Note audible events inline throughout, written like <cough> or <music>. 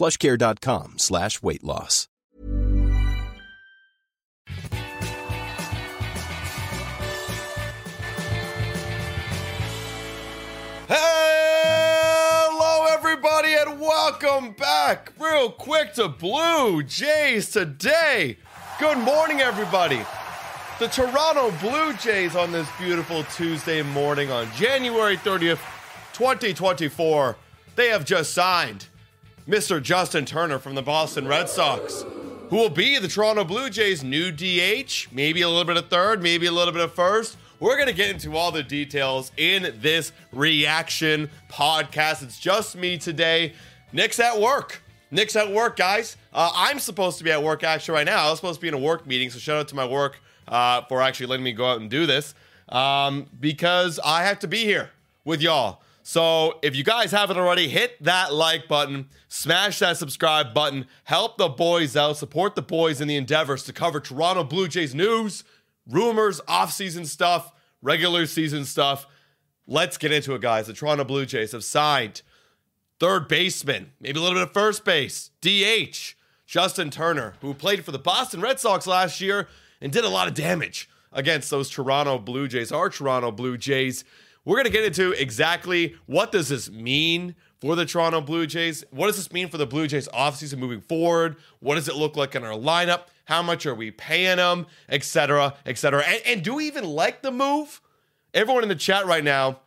plushcare.com slash weight loss. Hello, everybody, and welcome back, real quick, to Blue Jays today. Good morning, everybody. The Toronto Blue Jays on this beautiful Tuesday morning on January 30th, 2024. They have just signed Mr. Justin Turner from the Boston Red Sox, who will be the Toronto Blue Jays' new DH. Maybe a little bit of third, maybe a little bit of first. We're going to get into all the details in this reaction podcast. It's just me today. Nick's at work. Nick's at work, guys. Uh, I'm supposed to be at work actually right now. I was supposed to be in a work meeting, so shout out to my work uh, for actually letting me go out and do this um, because I have to be here with y'all. So if you guys haven't already, hit that like button, smash that subscribe button, help the boys out, support the boys in the endeavors to cover Toronto Blue Jays news, rumors, off-season stuff, regular season stuff. Let's get into it, guys. The Toronto Blue Jays have signed third baseman, maybe a little bit of first base, DH, Justin Turner, who played for the Boston Red Sox last year and did a lot of damage against those Toronto Blue Jays, our Toronto Blue Jays. We're going to get into exactly what does this mean for the Toronto Blue Jays? What does this mean for the Blue Jays offseason moving forward? What does it look like in our lineup? How much are we paying them, et cetera, et cetera? And, and do we even like the move? Everyone in the chat right now,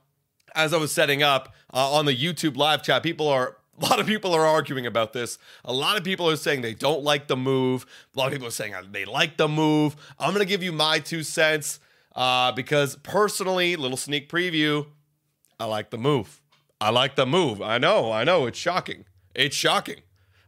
as I was setting up uh, on the YouTube live chat, people are <laughs> a lot of people are arguing about this. A lot of people are saying they don't like the move. A lot of people are saying they like the move. I'm going to give you my two cents uh, because personally, little sneak preview, I like the move. I like the move. I know, I know, it's shocking. It's shocking.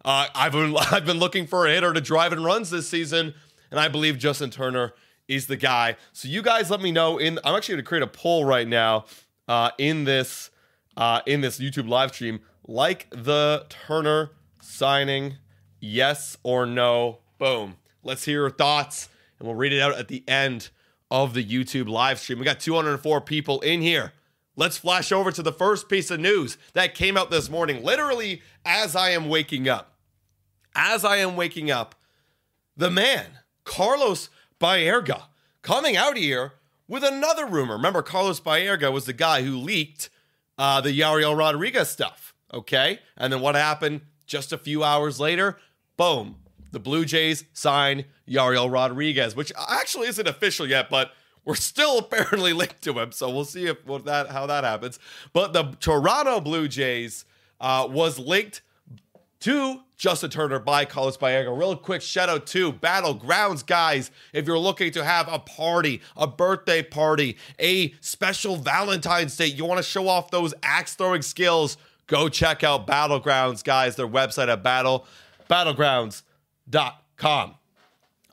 Uh, I've been <laughs> I've been looking for a hitter to drive and runs this season, and I believe Justin Turner is the guy. So you guys, let me know. In I'm actually going to create a poll right now uh, in this uh, in this YouTube live stream. Like the Turner signing, yes or no? Boom. Let's hear your thoughts, and we'll read it out at the end of the YouTube live stream. We got 204 people in here. Let's flash over to the first piece of news that came out this morning, literally as I am waking up. As I am waking up, the man, Carlos Baerga, coming out here with another rumor. Remember, Carlos Baerga was the guy who leaked uh, the Yariel Rodriguez stuff, okay? And then what happened just a few hours later? Boom. The Blue Jays sign Yariel Rodriguez, which actually isn't official yet, but we're still <laughs> apparently linked to him. So we'll see if that how that happens. But the Toronto Blue Jays uh, was linked to Justin Turner by Carlos Baerga. Real quick shout out to Battlegrounds guys. If you're looking to have a party, a birthday party, a special Valentine's Day, you want to show off those axe throwing skills, go check out Battlegrounds guys. Their website at battle battlegrounds.com.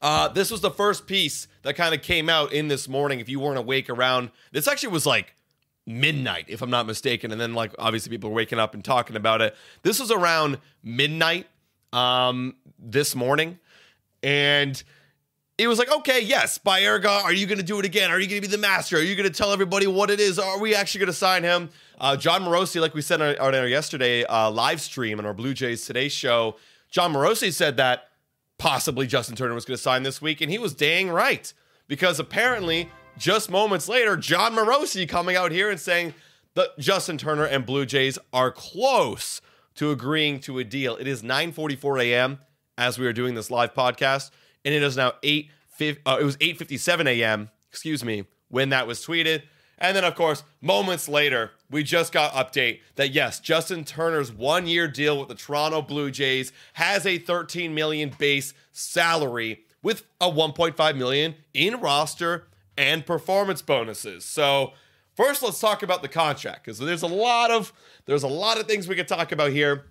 Uh, this was the first piece that kind of came out in this morning. If you weren't awake around, this actually was like midnight, if I'm not mistaken. And then, like, obviously, people were waking up and talking about it. This was around midnight um, this morning, and it was like, okay, yes, Baerga, are you going to do it again? Are you going to be the master? Are you going to tell everybody what it is? Are we actually going to sign him? Uh, Jon Morosi, like we said on, on our yesterday uh, live stream on our Blue Jays Today show, Jon Morosi said that possibly Justin Turner was going to sign this week, and he was dang right because apparently just moments later, Jon Morosi coming out here and saying that Justin Turner and Blue Jays are close to agreeing to a deal. It is 9:44 a.m. as we are doing this live podcast, and it is now 8 uh, it was 8:57 a.m. excuse me when that was tweeted. And then, of course, moments later, we just got update that yes, Justin Turner's one-year deal with the Toronto Blue Jays has a 13 million base salary with a 1.5 million in roster and performance bonuses. So first, let's talk about the contract because there's a lot of there's a lot of things we could talk about here.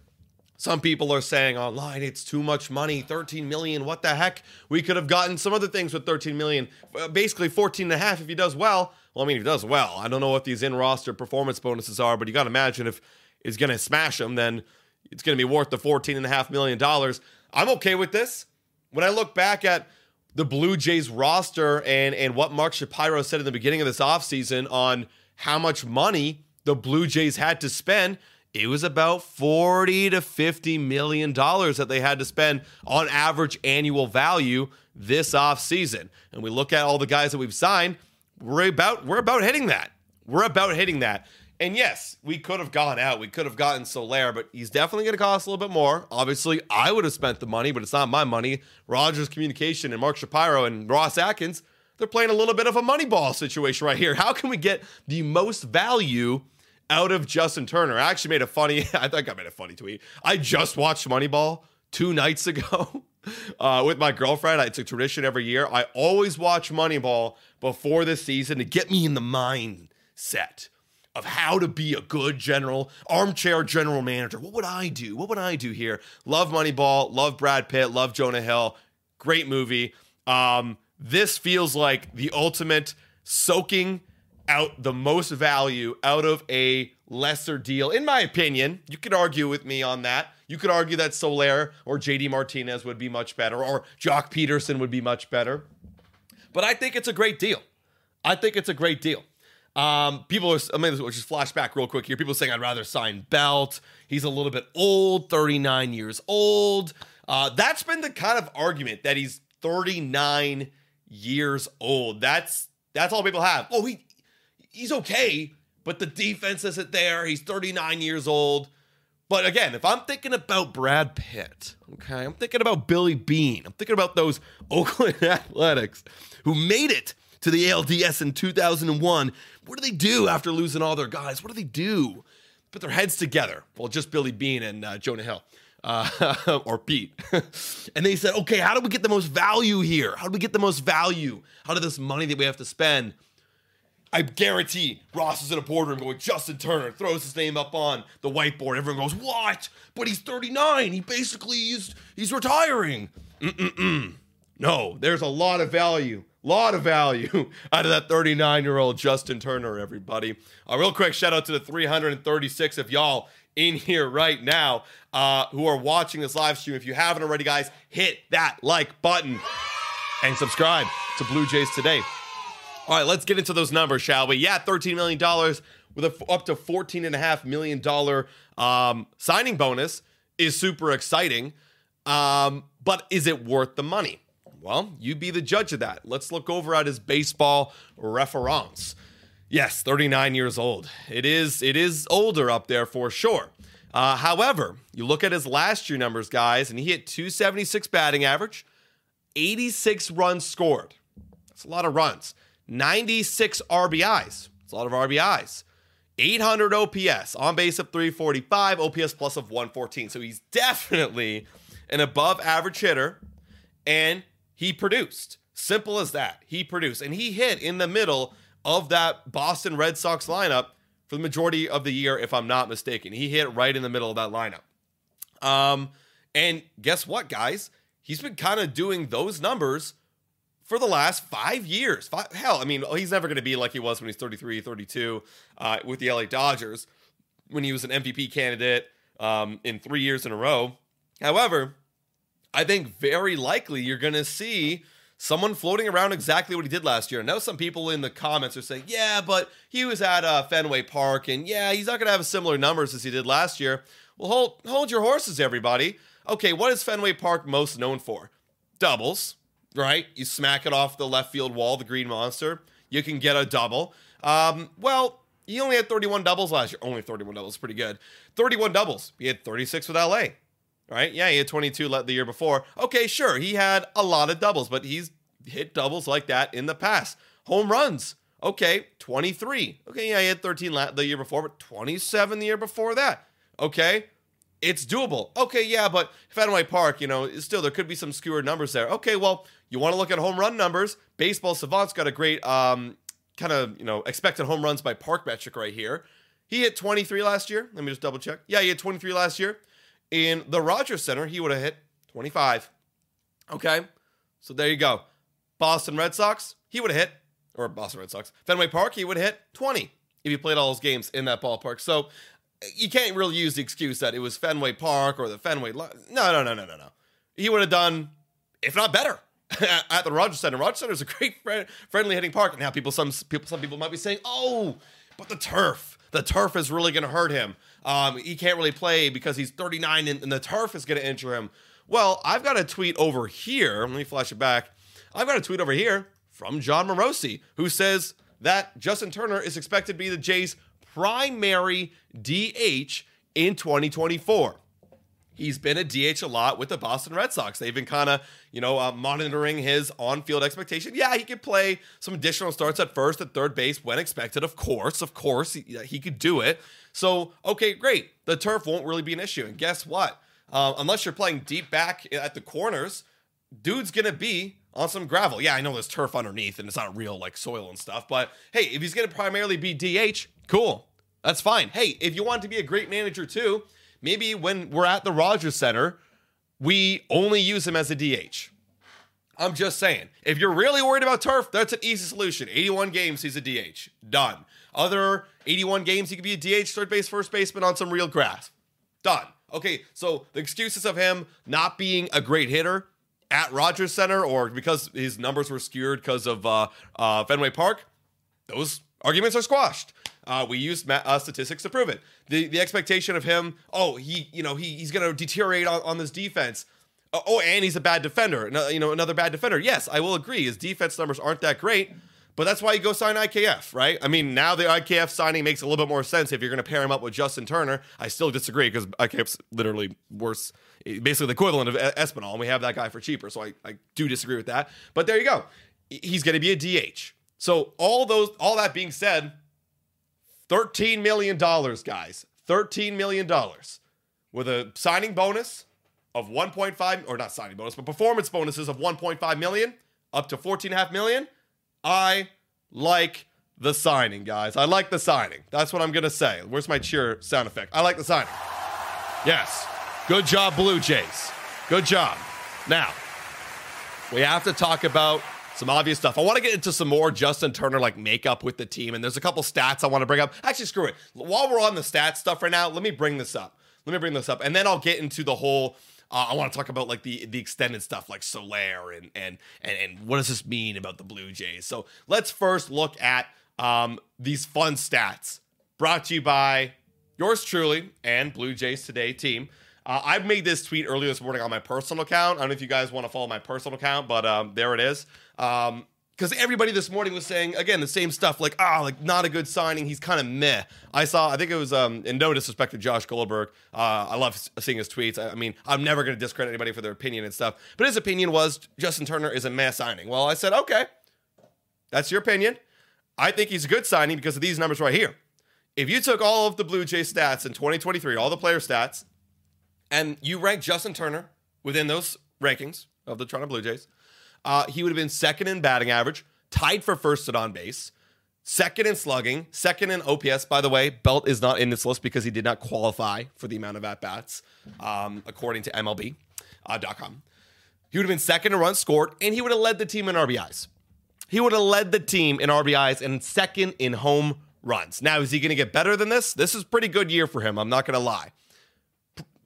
Some people are saying online it's too much money, 13 million. What the heck? We could have gotten some other things with 13 million. Uh, basically 14 and a half if he does well. Well, I mean, if he does well, I don't know what these in-roster performance bonuses are, but you got to imagine if he's going to smash them, then it's going to be worth the 14 and a half million dollars. I'm okay with this. When I look back at the Blue Jays roster and and what Mark Shapiro said in the beginning of this offseason on how much money the Blue Jays had to spend, it was about 40 to 50 million dollars that they had to spend on average annual value this offseason. And we look at all the guys that we've signed, we're about we're about hitting that. We're about hitting that. And yes, we could have gone out. We could have gotten Soler, but he's definitely going to cost a little bit more. Obviously, I would have spent the money, but it's not my money. Rogers Communication and Mark Shapiro and Ross Atkins, they're playing a little bit of a money ball situation right here. How can we get the most value out of Justin Turner? I actually made a funny, <laughs> I think I made a funny tweet. I just watched Moneyball two nights ago. <laughs> Uh, with my girlfriend, it's a tradition every year. I always watch Moneyball before the season to get me in the mindset of how to be a good general, armchair general manager. What would I do? What would I do here? Love Moneyball, love Brad Pitt, love Jonah Hill. Great movie. Um, this feels like the ultimate soaking out the most value out of a lesser deal, in my opinion. You could argue with me on that. You could argue that Soler or JD Martinez would be much better, or Joc Pederson would be much better. But I think it's a great deal. I think it's a great deal. Um, people are, I mean, let's just flash back real quick here. People saying I'd rather sign Belt. He's a little bit old, 39 years old. Uh, that's been the kind of argument that he's 39 years old. That's that's all people have. Oh, he he's okay, but the defense isn't there. He's 39 years old. But again, if I'm thinking about Brad Pitt, okay, I'm thinking about Billy Beane, I'm thinking about those <laughs> Oakland Athletics who made it to the ALDS in 2001 what do they do after losing all their guys? What do they do? Put their heads together. Well, just Billy Beane and uh, Jonah Hill. Uh, <laughs> or Pete. <laughs> and they said, okay, how do we get the most value here? How do we get the most value out of this money that we have to spend? I guarantee Ross is in a boardroom going, Justin Turner throws his name up on the whiteboard. Everyone goes, what? But he's 39. He basically is, he's retiring. Mm-mm-mm. No, there's a lot of value lot of value <laughs> out of that 39 year old Justin Turner, everybody. A real quick shout out to the 336 of y'all in here right now uh, who are watching this live stream. If you haven't already, guys, hit that like button and subscribe to Blue Jays today. All right, let's get into those numbers, shall we? Yeah, $13 million with a, up to $14.5 million um, signing bonus is super exciting. Um, but is it worth the money? Well, you be the judge of that. Let's look over at his baseball reference. Yes, 39 years old. It is it is older up there for sure. Uh, however, you look at his last year numbers, guys, and he hit 276 batting average, 86 runs scored. That's a lot of runs. 96 RBIs. It's a lot of RBIs. 800 OPS, on base of 345, OPS plus of 114. So he's definitely an above average hitter. And he produced. Simple as that. He produced. And he hit in the middle of that Boston Red Sox lineup for the majority of the year, if I'm not mistaken. He hit right in the middle of that lineup. Um, and guess what, guys? He's been kind of doing those numbers for the last five years. Five, hell, I mean, he's never going to be like he was when he's 33, 32 uh, with the LA Dodgers when he was an MVP candidate um, in three years in a row. However, I think very likely you're going to see someone floating around exactly what he did last year. I know some people in the comments are saying, yeah, but he was at uh, Fenway Park, and yeah, he's not going to have similar numbers as he did last year. Well, hold, hold your horses, everybody. Okay, what is Fenway Park most known for? Doubles, right? You smack it off the left field wall, the green monster. You can get a double. Um, well, he only had 31 doubles last year. Only 31 doubles, pretty good. 31 doubles. He had 36 with LA right? Yeah, he had 22 the year before. Okay, sure, he had a lot of doubles, but he's hit doubles like that in the past. Home runs, okay, 23. Okay, yeah, he had 13 the year before, but 27 the year before that. Okay, it's doable. Okay, yeah, but Fenway Park, you know, still there could be some skewered numbers there. Okay, well, you want to look at home run numbers? Baseball Savant's got a great um, kind of you know expected home runs by park metric right here. He hit 23 last year. Let me just double check. Yeah, he hit 23 last year. In the Rogers Center, he would have hit 25. Okay, so there you go. Boston Red Sox, he would have hit, or Boston Red Sox, Fenway Park, he would have hit 20 if he played all his games in that ballpark. So you can't really use the excuse that it was Fenway Park or the Fenway. No, no, no, no, no, no. He would have done, if not better, <laughs> at the Rogers Center. Rogers Center is a great friendly hitting park. Now people, some people, some people might be saying, "Oh, but the turf, the turf is really going to hurt him." Um, he can't really play because he's 39 and, and the turf is going to injure him. Well, I've got a tweet over here. Let me flash it back. I've got a tweet over here from Jon Morosi who says that Justin Turner is expected to be the Jays' primary DH in 2024 he's been a DH a lot with the Boston Red Sox. They've been kind of, you know, uh, monitoring his on-field expectation. Yeah, he could play some additional starts at first at third base when expected. Of course, of course, he, he could do it. So, okay, great. The turf won't really be an issue. And guess what? Uh, unless you're playing deep back at the corners, dude's gonna be on some gravel. Yeah, I know there's turf underneath and it's not real like soil and stuff, but hey, if he's gonna primarily be DH, cool. That's fine. Hey, if you want to be a great manager too, maybe when we're at the Rogers Center, we only use him as a DH. I'm just saying. If you're really worried about turf, that's an easy solution. 81 games, he's a DH. Done. Other 81 games, he could be a DH, third base, first baseman on some real grass. Done. Okay, so the excuses of him not being a great hitter at Rogers Center or because his numbers were skewed because of uh, uh, Fenway Park, those arguments are squashed. Uh, we used ma- uh, statistics to prove it. The the expectation of him, oh, he you know he he's going to deteriorate on, on this defense. Uh, oh, and he's a bad defender. No, you know, another bad defender. Yes, I will agree. His defense numbers aren't that great, but that's why you go sign IKF, right? I mean, now the IKF signing makes a little bit more sense if you're going to pair him up with Justin Turner. I still disagree because IKF's literally worse, basically the equivalent of Espinal, and we have that guy for cheaper. So I, I do disagree with that. But there you go. He's going to be a DH. So all those, all that being said, $13 million, guys. $13 million with a signing bonus of 1.5 or not signing bonus, but performance bonuses of 1.5 million up to 14.5 million. I like the signing, guys. I like the signing. That's what I'm going to say. Where's my cheer sound effect? I like the signing. Yes. Good job, Blue Jays. Good job. Now, we have to talk about some obvious stuff. I want to get into some more Justin Turner like makeup with the team, and there's a couple stats I want to bring up. Actually, screw it. While we're on the stats stuff right now, let me bring this up. Let me bring this up, and then I'll get into the whole. Uh, I want to talk about like the the extended stuff, like Soler, and and and and what does this mean about the Blue Jays? So let's first look at um, these fun stats brought to you by yours truly and Blue Jays Today team. Uh, I made this tweet earlier this morning on my personal account. I don't know if you guys want to follow my personal account, but um, there it is. Um, because everybody this morning was saying again the same stuff, like ah, like not a good signing. He's kind of meh. I saw, I think it was um, in no disrespect to Josh Goldberg. Uh, I love seeing his tweets. I, I mean, I'm never going to discredit anybody for their opinion and stuff, but his opinion was Justin Turner is a meh signing. Well, I said okay, that's your opinion. I think he's a good signing because of these numbers right here. If you took all of the Blue Jay stats in 2023, all the player stats, and you rank Justin Turner within those rankings of the Toronto Blue Jays, uh, he would have been second in batting average, tied for first at on base, second in slugging, second in OPS. By the way, Belt is not in this list because he did not qualify for the amount of at bats, um, according to MLB.com. Uh, he would have been second in runs scored, and he would have led the team in RBIs. He would have led the team in RBIs and second in home runs. Now, is he going to get better than this? This is pretty good year for him. I'm not going to lie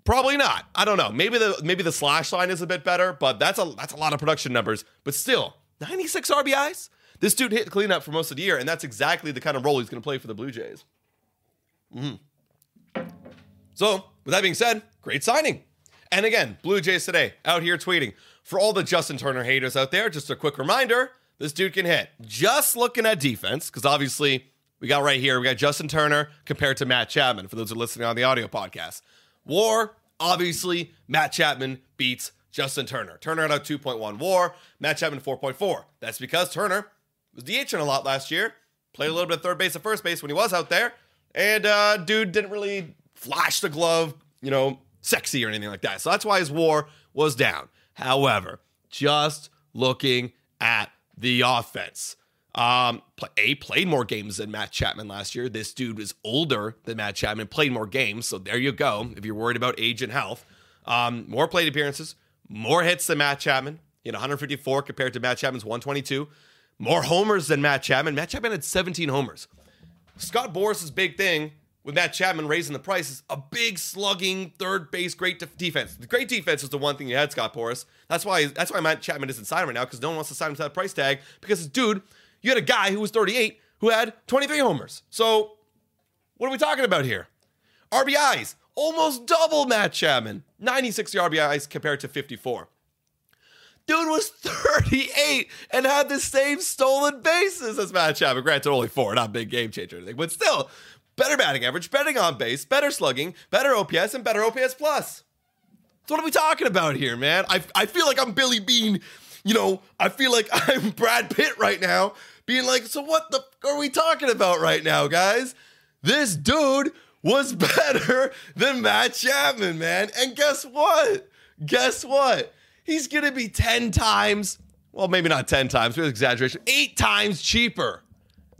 Probably not. I don't know. Maybe the maybe the slash line is a bit better, but that's a that's a lot of production numbers. But still, 96 RBIs. This dude hit cleanup for most of the year, and that's exactly the kind of role he's going to play for the Blue Jays. Mm-hmm. So, with that being said, great signing. And again, Blue Jays today out here tweeting for all the Justin Turner haters out there. Just a quick reminder: this dude can hit. Just looking at defense, because obviously we got right here, we got Justin Turner compared to Matt Chapman. For those who are listening on the audio podcast, WAR obviously Matt Chapman beats Justin Turner. Turner had a 2.1 WAR, Matt Chapman 4.4. That's because Turner was DHing a lot last year, played a little bit of third base and first base when he was out there, and uh, dude didn't really flash the glove, you know, sexy or anything like that. So that's why his WAR was down. However, just looking at the offense. Um, A played more games than Matt Chapman last year. This dude was older than Matt Chapman, played more games. So there you go. If you're worried about age and health, um, more plate appearances, more hits than Matt Chapman. You know, 154 compared to Matt Chapman's 122. More homers than Matt Chapman. Matt Chapman had 17 homers. Scott Boras's big thing with Matt Chapman raising the price is a big slugging third base great def- defense. The great defense is the one thing you had, Scott Boras. That's why that's why Matt Chapman isn't signed right now because no one wants to sign him to that price tag because dude, you had a guy who was 38 who had 23 homers. So what are we talking about here? RBIs almost double Matt Chapman, 96 RBIs compared to 54. Dude was 38 and had the same stolen bases as Matt Chapman. Granted, only four, not big game changer or anything, but still, better batting average, better on base, better slugging, better OPS, and better OPS plus. So what are we talking about here, man? I, I feel like I'm Billy Beane. You know, I feel like <laughs> I'm Brad Pitt right now, being like, so what the f- are we talking about right now, guys? This dude was <laughs> better than Matt Chapman, man. And guess what? Guess what? He's gonna be 10 times, well, maybe not 10 times, but exaggeration, eight times cheaper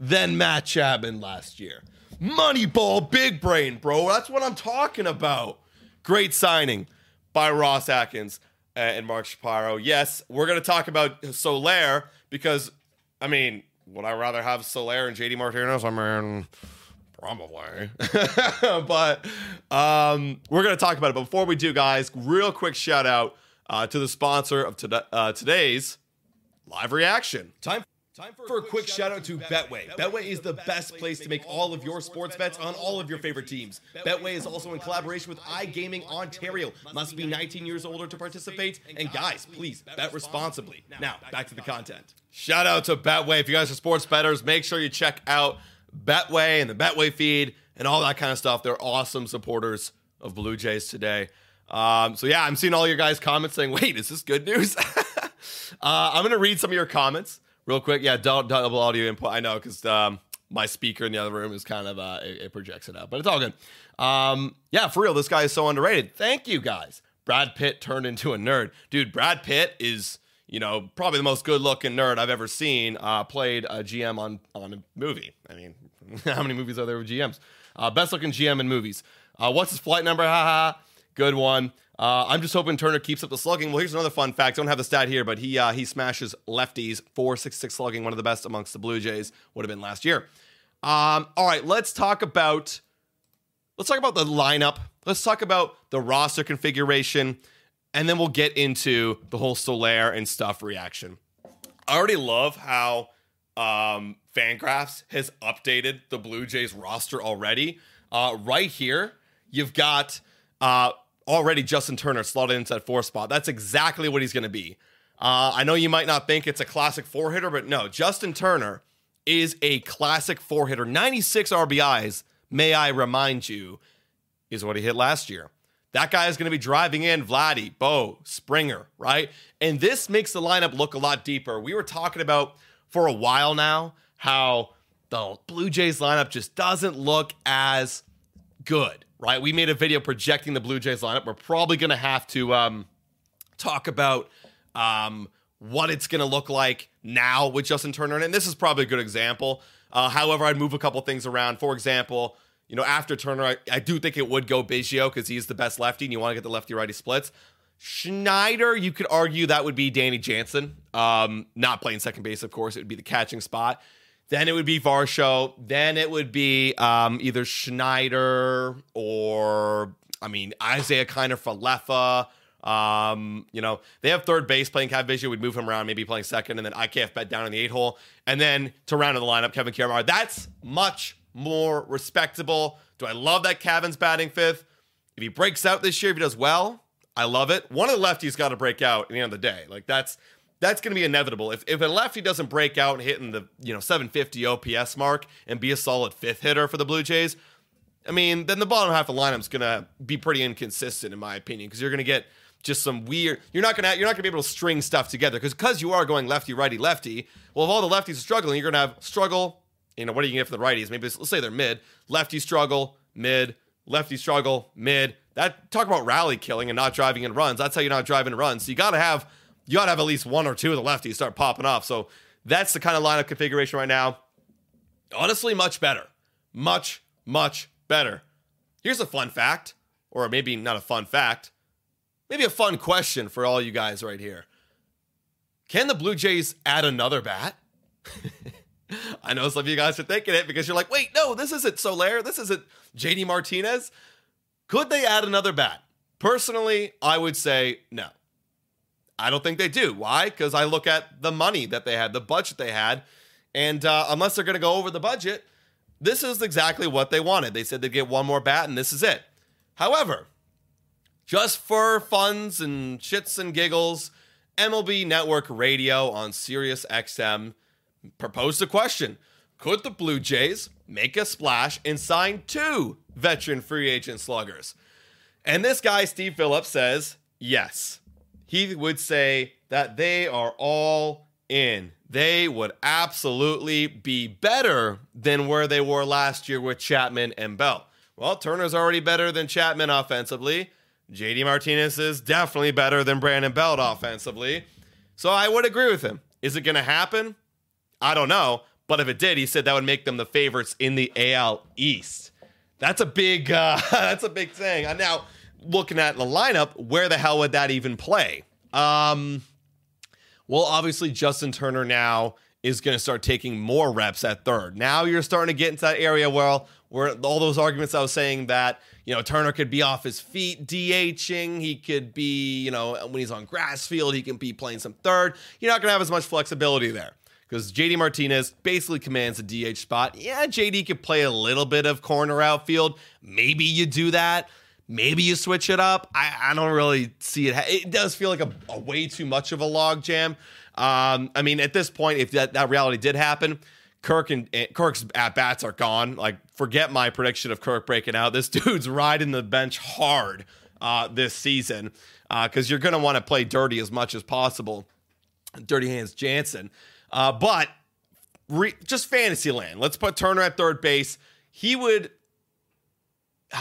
than Matt Chapman last year. Moneyball, big brain, bro. That's what I'm talking about. Great signing by Ross Atkins uh, and Mark Shapiro. Yes, we're going to talk about Soler because, I mean, would I rather have Soler and JD Martinez? I mean, probably. <laughs> but um, we're going to talk about it. Before we do, guys, real quick shout out uh, to the sponsor of today, uh, today's live reaction. Time. Time for, a quick shout out to Betway. Betway is the best place to make all of your sports bets on all of your favorite teams. Betway is also in collaboration with iGaming Ontario. Must be 19 years older to participate. And guys, please bet responsibly. Now, back to the content. Shout out to Betway. If you guys are sports bettors, make sure you check out Betway and the Betway feed and all that kind of stuff. They're awesome supporters of Blue Jays today. Um, so yeah, I'm seeing all your guys' comments saying, "Wait, is this good news?" <laughs> uh, I'm gonna read some of your comments real quick. Yeah, double, double audio input. I know because um, my speaker in the other room is kind of uh, it, it projects it out, but it's all good. Um, yeah, for real, this guy is so underrated. Thank you guys. Brad Pitt turned into a nerd, dude. Brad Pitt is you know probably the most good-looking nerd I've ever seen. Uh, played a GM on on a movie. I mean, <laughs> how many movies are there with GMs? Uh, best-looking GM in movies. Uh, what's his flight number? Haha. Good one. Uh, I'm just hoping Turner keeps up the slugging. Well, here's another fun fact. I don't have the stat here, but he uh, he smashes lefties 466 slugging, one of the best amongst the Blue Jays. Would have been last year. Um, all right, let's talk about let's talk about the lineup. Let's talk about the roster configuration, and then we'll get into the whole Soler and stuff reaction. I already love how um, Fangraphs has updated the Blue Jays roster already. Uh, right here, you've got. Uh, already Justin Turner slotted into that four spot. That's exactly what he's going to be. Uh, I know you might not think it's a classic four hitter, but no, Justin Turner is a classic four hitter. 96 RBIs, may I remind you, is what he hit last year. That guy is going to be driving in Vladdy, Bo, Springer, right? And this makes the lineup look a lot deeper. We were talking about for a while now how the Blue Jays lineup just doesn't look as good right? We made a video projecting the Blue Jays lineup. We're probably going to have to um, talk about um, what it's going to look like now with Justin Turner. And this is probably a good example. Uh, however, I'd move a couple things around. For example, you know, after Turner, I, I do think it would go Biggio because he's the best lefty and you want to get the lefty righty splits. Schneider, you could argue that would be Danny Jansen. Um, not playing second base, of course. It would be the catching spot. Then it would be Varsho. Then it would be um, either Schneider or I mean, Isiah Kiner Falefa. Um, you know, they have third base playing Cavan We'd move him around, maybe playing second, and then IKF bet down in the eight hole. And then to round of the lineup, Kevin Kiermaier. That's much more respectable. Do I love that Kevin's batting fifth? If he breaks out this year, if he does well, I love it. One of the lefties got to break out at the end of the day. Like that's that's going to be inevitable. If if a lefty doesn't break out and hitting the you know 750 OPS mark and be a solid fifth hitter for the Blue Jays, I mean, then the bottom half of the lineup's going to be pretty inconsistent in my opinion because you're going to get just some weird. You're not gonna you're not gonna be able to string stuff together because because you are going lefty righty lefty. Well, if all the lefties are struggling, you're gonna have struggle. You know what are you gonna get for the righties? Maybe let's say they're mid. Lefty struggle mid. Lefty struggle mid. That talk about rally killing and not driving in runs. That's how you're not driving in runs. So you gotta have you gotta have at least one or two of the lefties start popping off. So that's the kind of lineup configuration right now. Honestly, much better. Much, much better. Here's a fun fact, or maybe not a fun fact maybe a fun question for all you guys right here. Can the Blue Jays add another bat? <laughs> I know some of you guys are thinking it because you're like, wait, no, this isn't Soler. This isn't JD Martinez. Could they add another bat? Personally, I would say no. I don't think they do. Why? Because I look at the money that they had, the budget they had, and uh, unless they're going to go over the budget, this is exactly what they wanted. They said they'd get one more bat, and this is it. However, just for funds and shits and giggles, MLB Network Radio on Sirius XM proposed a question. Could the Blue Jays make a splash and sign two veteran free agent sluggers? And this guy, Steve Phillips, says yes. He would say that they are all in. They would absolutely be better than where they were last year with Chapman and Belt. Well, Turner's already better than Chapman offensively. JD Martinez is definitely better than Brandon Belt offensively. So I would agree with him. Is it going to happen? I don't know. But if it did, he said that would make them the favorites in the AL East. That's a big <laughs> uh, <laughs> that's a big thing. And now looking at the lineup, where the hell would that even play? Um, well, obviously Justin Turner now is going to start taking more reps at third. Now you're starting to get into that area where where all those arguments I was saying that you know Turner could be off his feet DHing, he could be you know when he's on grass field he can be playing some third. You're not going to have as much flexibility there because JD Martinez basically commands a DH spot. Yeah, JD could play a little bit of corner outfield. Maybe you do that. Maybe you switch it up. I, I don't really see it. It does feel like a, a way too much of a log jam. Um, I mean, at this point, if that, that reality did happen, Kirk and, and Kirk's at bats are gone. Like, forget my prediction of Kirk breaking out. This <laughs> dude's riding the bench hard uh, this season because uh, you're going to want to play dirty as much as possible. Dirty Hands Jansen. Uh, but re- just fantasy land. Let's put Turner at third base. He would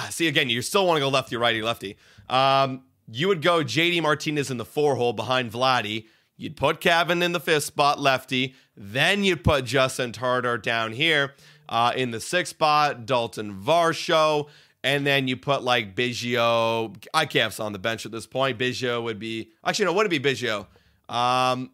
see again. You still want to go lefty, righty, lefty. Um, you would go JD Martinez in the four hole behind Vladdy. You'd put Cavan in the fifth spot, lefty. Then you'd put Justin Turner down here uh, in the sixth spot, Dalton Varsho. And then you put like Biggio. IKF's on the bench at this point. Biggio would be actually no, would it be Biggio? Um,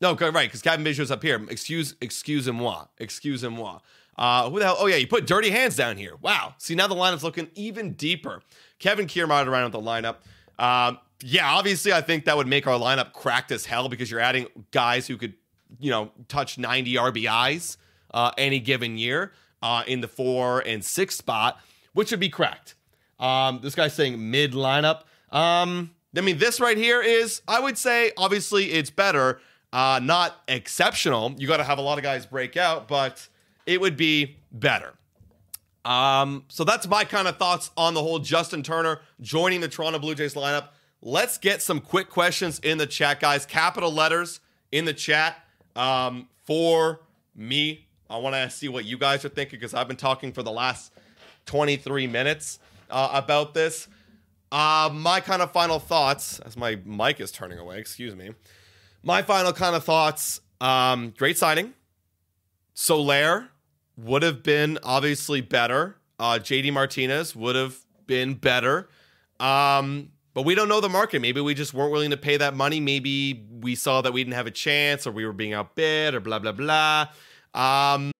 no, right, because Cavan Biggio's up here. Excuse, excuse moi, excuse moi. Uh, who the hell? Oh yeah, you put Dirty Hands down here. Wow. See now the lineup's looking even deeper. Kevin Kiermaier around with the lineup. Um, yeah, obviously, I think that would make our lineup cracked as hell because you're adding guys who could, you know, touch 90 RBIs uh, any given year uh, in the four and six spot, which would be cracked. Um, this guy's saying mid lineup. Um, I mean, this right here is, I would say, obviously, it's better. Uh, not exceptional. You got to have a lot of guys break out, but it would be better. Um, so that's my kind of thoughts on the whole Justin Turner joining the Toronto Blue Jays lineup. Let's get some quick questions in the chat, guys. Capital letters in the chat um, for me. I want to see what you guys are thinking because I've been talking for the last 23 minutes uh, about this. Uh, my kind of final thoughts, as my mic is turning away, excuse me. My final kind of thoughts um, great signing. Soler would have been obviously better. Uh, JD Martinez would have been better. Um, but we don't know the market. Maybe we just weren't willing to pay that money. Maybe we saw that we didn't have a chance or we were being outbid or blah, blah, blah. Um,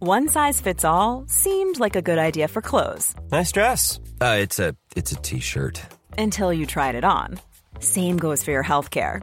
One size fits all seemed like a good idea for clothes Nice dress. Uh, it's a it's a t-shirt. until you tried it on. Same goes for your healthcare.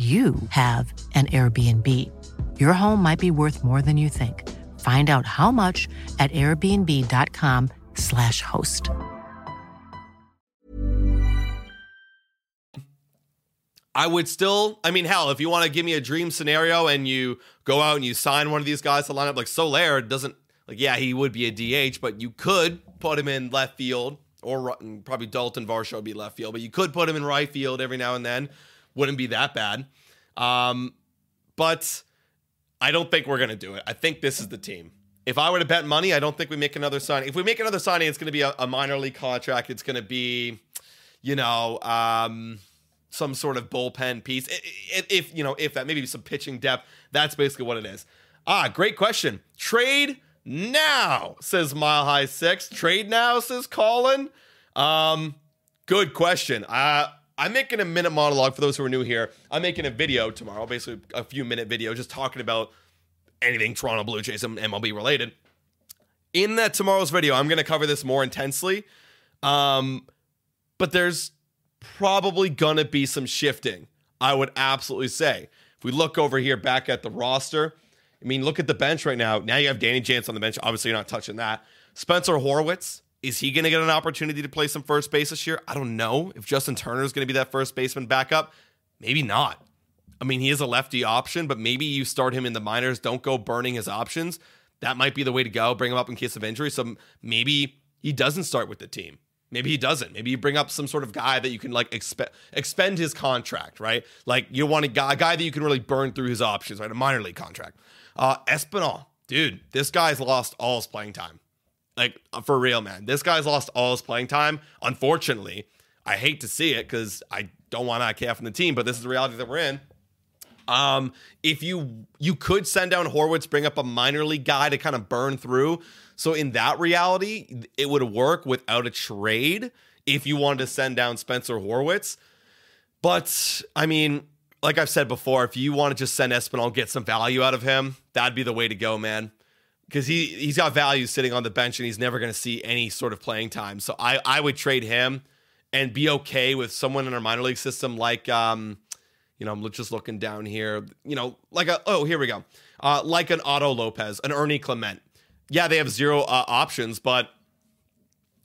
you have an Airbnb. Your home might be worth more than you think. Find out how much at airbnb.com/slash host. I would still, I mean, hell, if you want to give me a dream scenario and you go out and you sign one of these guys to line up, like Soler doesn't, like, yeah, he would be a DH, but you could put him in left field or probably Dalton Varsho would be left field, but you could put him in right field every now and then. Wouldn't be that bad. Um, but I don't think we're going to do it. I think this is the team. If I were to bet money, I don't think we make another signing. If we make another signing, it's going to be a, a minor league contract. It's going to be, you know, um, some sort of bullpen piece. I- I- If, you know, if that, maybe some pitching depth. That's basically what it is. Ah, great question. Trade now, says Mile High Six. Trade now, says Colin. Um, good question. Uh, I'm making a minute monologue for those who are new here. I'm making a video tomorrow, basically a few minute video, just talking about anything Toronto Blue Jays and MLB related. In that tomorrow's video, I'm going to cover this more intensely. Um, but there's probably going to be some shifting, I would absolutely say. If we look over here back at the roster, I mean, look at the bench right now. Now you have Danny Jansen on the bench. Obviously, you're not touching that. Spencer Horwitz, is he going to get an opportunity to play some first base this year? I don't know. If Justin Turner is going to be that first baseman backup, maybe not. I mean, he is a lefty option, but maybe you start him in the minors. Don't go burning his options. That might be the way to go. Bring him up in case of injury. So maybe he doesn't start with the team. Maybe he doesn't. Maybe you bring up some sort of guy that you can like expe- expend his contract, right? Like you want a guy, a guy that you can really burn through his options, right? A minor league contract. Uh, Espinal, dude, this guy's lost all his playing time. Like for real, man. This guy's lost all his playing time. Unfortunately, I hate to see it because I don't want IKF from the team, but this is the reality that we're in. Um, if you you could send down Horwitz, bring up a minor league guy to kind of burn through. So in that reality, it would work without a trade if you wanted to send down Spencer Horwitz. But I mean, like I've said before, if you want to just send Espinal, get some value out of him, that'd be the way to go, man. Because he he's got value sitting on the bench and he's never going to see any sort of playing time. So I I would trade him and be okay with someone in our minor league system like um you know, I'm just looking down here. You know, like a oh, here we go. Uh, like an Otto Lopez, an Ernie Clement. Yeah, they have zero uh, options, but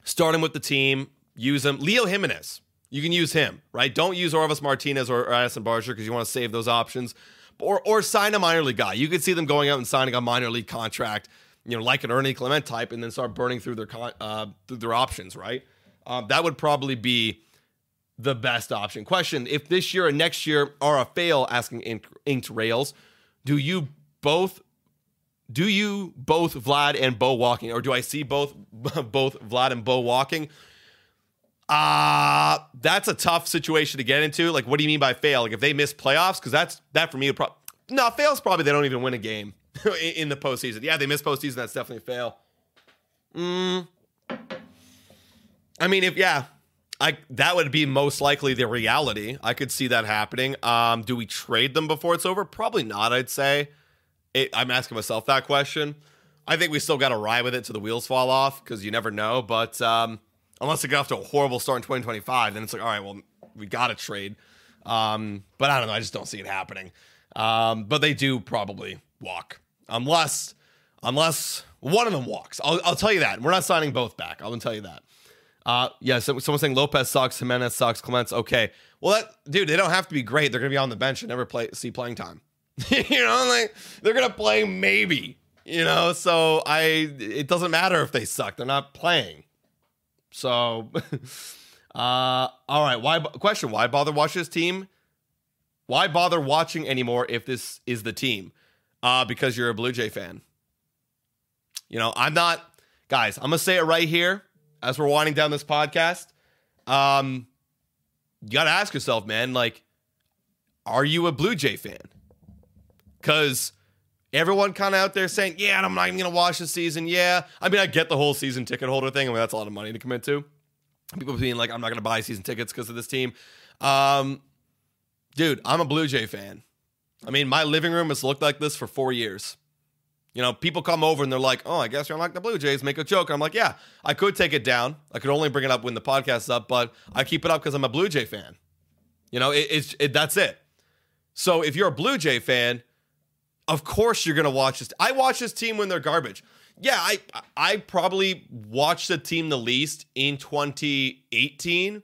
start him with the team. Use him. Leo Jimenez. You can use him, right? Don't use Orelvis Martinez or, Addison Barger because you want to save those options. Or or sign a minor league guy. You could see them going out and signing a minor league contract, you know, like an Ernie Clement type, and then start burning through their con- uh, through their options, right? Um, that would probably be the best option. Question: If this year and next year are a fail, asking Ink- Inked Rails, do you both do you both Vlad and Bo walking, or do I see both <laughs> both Vlad and Bo walking? Uh that's a tough situation to get into. Like, what do you mean by fail? Like, if they miss playoffs, because that's that for me. Pro- no, fails probably they don't even win a game <laughs> in, in the postseason. Yeah, they miss postseason. That's definitely a fail. Mm. I mean, if yeah, I that would be most likely the reality. I could see that happening. Um, do we trade them before it's over? Probably not. I'd say. It, I'm asking myself that question. I think we still got to ride with it till the wheels fall off because you never know. But um, unless it got off to a horrible start in 2025, then it's like, all right, well, we got to trade. Um, but I don't know. I just don't see it happening. Um, but they do probably walk unless unless one of them walks. I'll, I'll tell you that. We're not signing both back. Gonna tell you that. Uh, yeah, so, someone's saying Lopez sucks, Jimenez sucks, Clement's okay. Well, that dude, they don't have to be great. They're gonna be on the bench and never play see playing time. <laughs> you know, like they're gonna play maybe. You know, so I it doesn't matter if they suck. They're not playing. So, <laughs> uh, all right. Why question? Why bother watching this team? Why bother watching anymore if this is the team? Uh, because you're a Blue Jay fan. You know, I'm not, guys. I'm gonna say it right here as we're winding down this podcast. Um, you gotta ask yourself, man. Like, are you a Blue Jay fan? Because everyone kind of out there saying, "Yeah, I'm not even gonna watch the season." Yeah, I mean, I get the whole season ticket holder thing. I mean, that's a lot of money to commit to. People being like, "I'm not gonna buy season tickets because of this team." Um, dude, I'm a Blue Jay fan. I mean, my living room has looked like this for four years. You know, people come over and they're like, "Oh, I guess you're like the Blue Jays." Make a joke. I'm like, "Yeah, I could take it down. I could only bring it up when the podcast is up, but I keep it up because I'm a Blue Jay fan." You know, it, it's it, that's it. So if you're a Blue Jay fan, of course you're gonna watch this. I watch this team when they're garbage. Yeah, I I probably watched the team the least in 2018.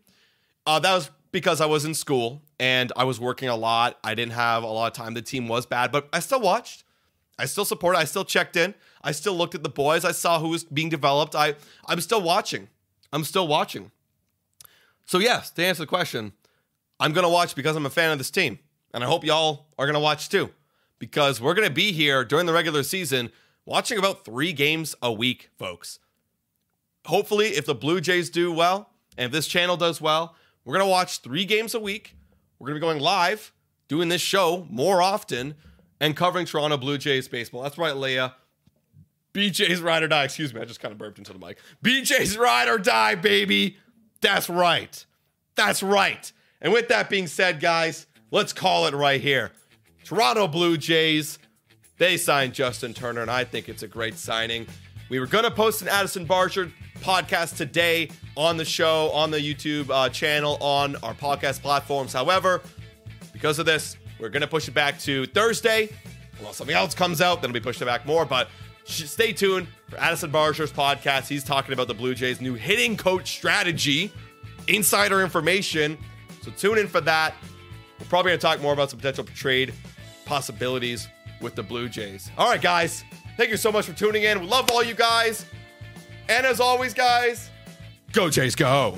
Uh, that was because I was in school and I was working a lot. I didn't have a lot of time. The team was bad, but I still watched. I still supported. I still checked in. I still looked at the boys. I saw who was being developed. I I'm still watching. I'm still watching. So yes, to answer the question, I'm gonna watch because I'm a fan of this team, and I hope y'all are gonna watch too, because we're gonna be here during the regular season watching about three games a week, folks. Hopefully, if the Blue Jays do well and if this channel does well, we're gonna watch three games a week. We're gonna be going live, doing this show more often and covering Toronto Blue Jays baseball. That's right, Leah. BJ's ride or die. Excuse me, I just kind of burped into the mic. BJ's ride or die, baby. That's right. That's right. And with that being said, guys, let's call it right here. Toronto Blue Jays, they signed Justin Turner, and I think it's a great signing. We were going to post an Addison Barger podcast today on the show, on the YouTube uh, channel, on our podcast platforms. However, because of this, we're going to push it back to Thursday. Unless something else comes out, then we'll be it back more. But stay tuned for Addison Barger's podcast. He's talking about the Blue Jays' new hitting coach strategy, insider information. So tune in for that. We're probably going to talk more about some potential trade possibilities with the Blue Jays. All right, guys. Thank you so much for tuning in. We love all you guys. And as always, guys, go Jays, go.